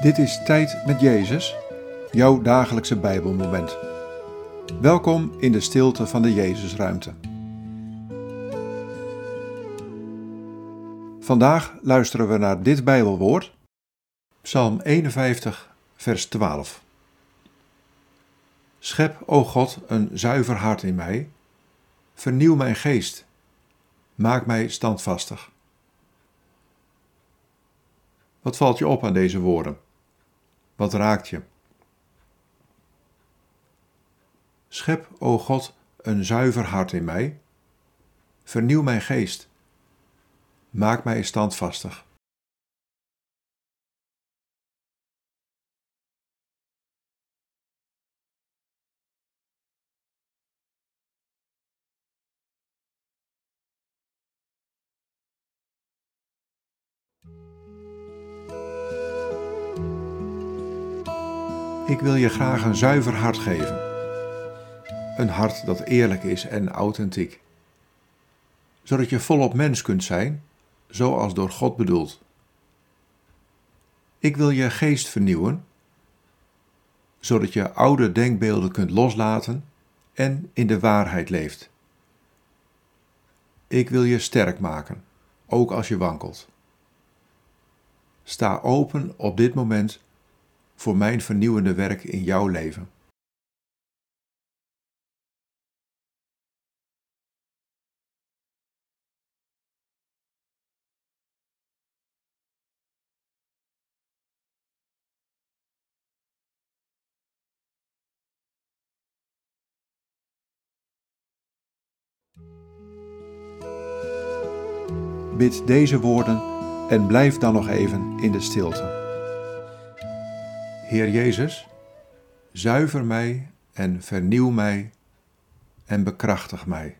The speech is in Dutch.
Dit is Tijd met Jezus, jouw dagelijkse Bijbelmoment. Welkom in de stilte van de Jezusruimte. Vandaag luisteren we naar dit Bijbelwoord, Psalm 51, vers 12. Schep, o God, een zuiver hart in mij, vernieuw mijn geest, maak mij standvastig. Wat valt je op aan deze woorden? Wat raakt je? Schep, o God, een zuiver hart in mij. Vernieuw mijn geest. Maak mij standvastig. Ik wil je graag een zuiver hart geven. Een hart dat eerlijk is en authentiek. Zodat je volop mens kunt zijn, zoals door God bedoeld. Ik wil je geest vernieuwen, zodat je oude denkbeelden kunt loslaten en in de waarheid leeft. Ik wil je sterk maken, ook als je wankelt. Sta open op dit moment voor mijn vernieuwende werk in jouw leven. Bid deze woorden en blijf dan nog even in de stilte. Heer Jezus, zuiver mij en vernieuw mij en bekrachtig mij.